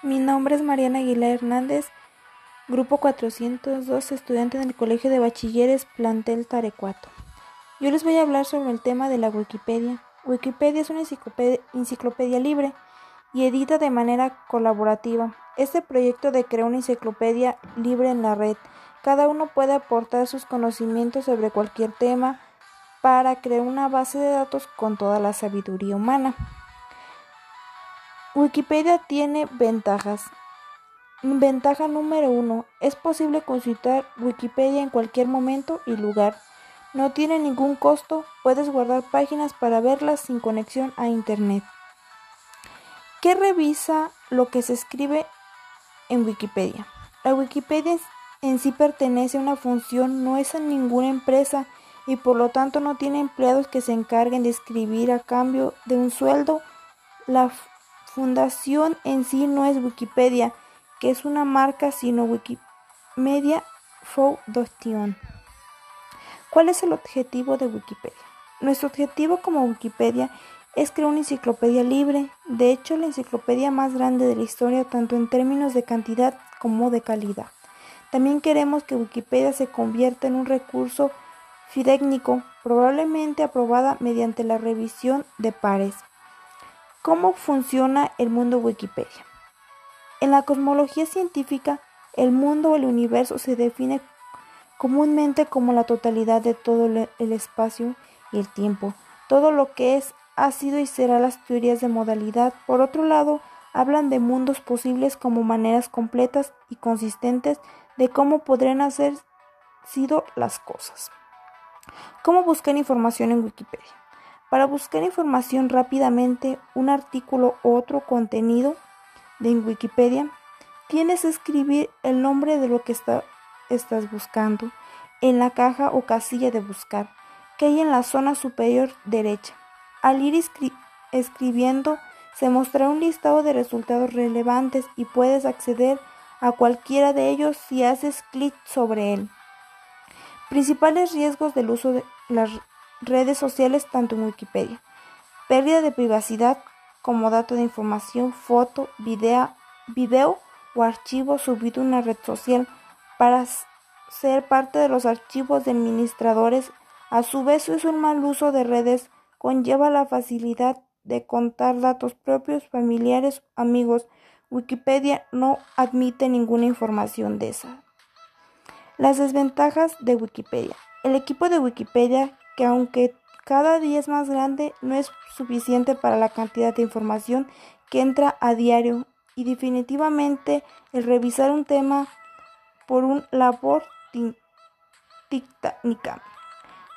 Mi nombre es Mariana Aguilar Hernández, grupo 402, estudiante en el Colegio de Bachilleres Plantel Tarecuato. Yo les voy a hablar sobre el tema de la Wikipedia. Wikipedia es una enciclopedia, libre y edita de manera colaborativa. Este proyecto de crear una enciclopedia libre en la red. Cada uno puede aportar sus conocimientos sobre cualquier tema para crear una base de datos con toda la sabiduría humana. Wikipedia tiene ventajas. Ventaja número uno. Es posible consultar Wikipedia en cualquier momento y lugar. No tiene ningún costo. Puedes guardar páginas para verlas sin conexión a Internet. ¿Qué revisa lo que se escribe en Wikipedia? La Wikipedia en sí pertenece a una función, no es en ninguna empresa y por lo tanto no tiene empleados que se encarguen de escribir a cambio de un sueldo. La fundación en sí no es Wikipedia, que es una marca, sino Wikimedia Foundation. ¿Cuál es el objetivo de Wikipedia? Nuestro objetivo como Wikipedia es crear una enciclopedia libre, de hecho la enciclopedia más grande de la historia tanto en términos de cantidad como de calidad. También queremos que Wikipedia se convierta en un recurso fidedigno, probablemente aprobada mediante la revisión de pares. ¿Cómo funciona el mundo Wikipedia? En la cosmología científica, el mundo o el universo se define comúnmente como la totalidad de todo el espacio y el tiempo, todo lo que es, ha sido y será las teorías de modalidad. Por otro lado, hablan de mundos posibles como maneras completas y consistentes de cómo podrían haber sido las cosas. ¿Cómo buscar información en Wikipedia? Para buscar información rápidamente, un artículo u otro contenido de Wikipedia, tienes que escribir el nombre de lo que estás buscando en la caja o casilla de buscar que hay en la zona superior derecha. Al ir escribiendo, se mostrará un listado de resultados relevantes y puedes acceder a cualquiera de ellos si haces clic sobre él. Principales riesgos del uso de las redes sociales tanto en Wikipedia. Pérdida de privacidad como dato de información, foto, video, video o archivo subido a una red social para ser parte de los archivos de administradores. A su vez es un mal uso de redes, conlleva la facilidad de contar datos propios, familiares, amigos. Wikipedia no admite ninguna información de esa. Las desventajas de Wikipedia. El equipo de Wikipedia que aunque cada día es más grande, no es suficiente para la cantidad de información que entra a diario y definitivamente el revisar un tema por un labor técnica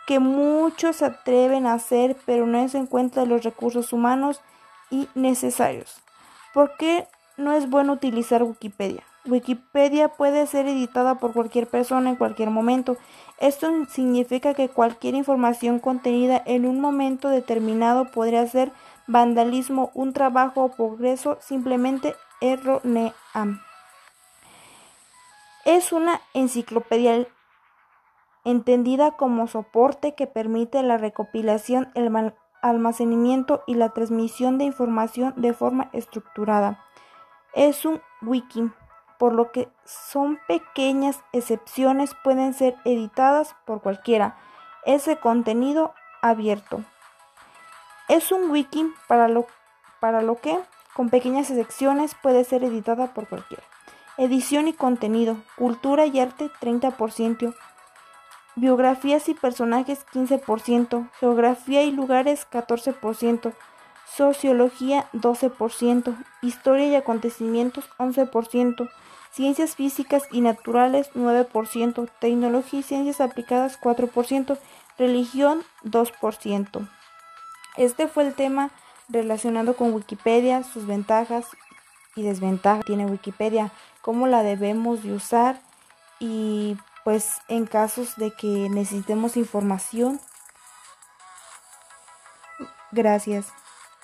que muchos se atreven a hacer pero no se encuentra los recursos humanos y necesarios. ¿Por qué no es bueno utilizar Wikipedia? Wikipedia puede ser editada por cualquier persona en cualquier momento. Esto significa que cualquier información contenida en un momento determinado podría ser vandalismo, un trabajo o progreso simplemente errónea. Es una enciclopedia entendida como soporte que permite la recopilación, el almacenamiento y la transmisión de información de forma estructurada. Es un wiki por lo que son pequeñas excepciones pueden ser editadas por cualquiera. Ese contenido abierto. Es un wiki para lo, para lo que, con pequeñas excepciones, puede ser editada por cualquiera. Edición y contenido. Cultura y arte 30%. Biografías y personajes 15%. Geografía y lugares 14%. Sociología 12%. Historia y acontecimientos 11%. Ciencias físicas y naturales 9%, tecnología y ciencias aplicadas 4%, religión 2%. Este fue el tema relacionado con Wikipedia, sus ventajas y desventajas. Tiene Wikipedia, cómo la debemos de usar y pues en casos de que necesitemos información. Gracias.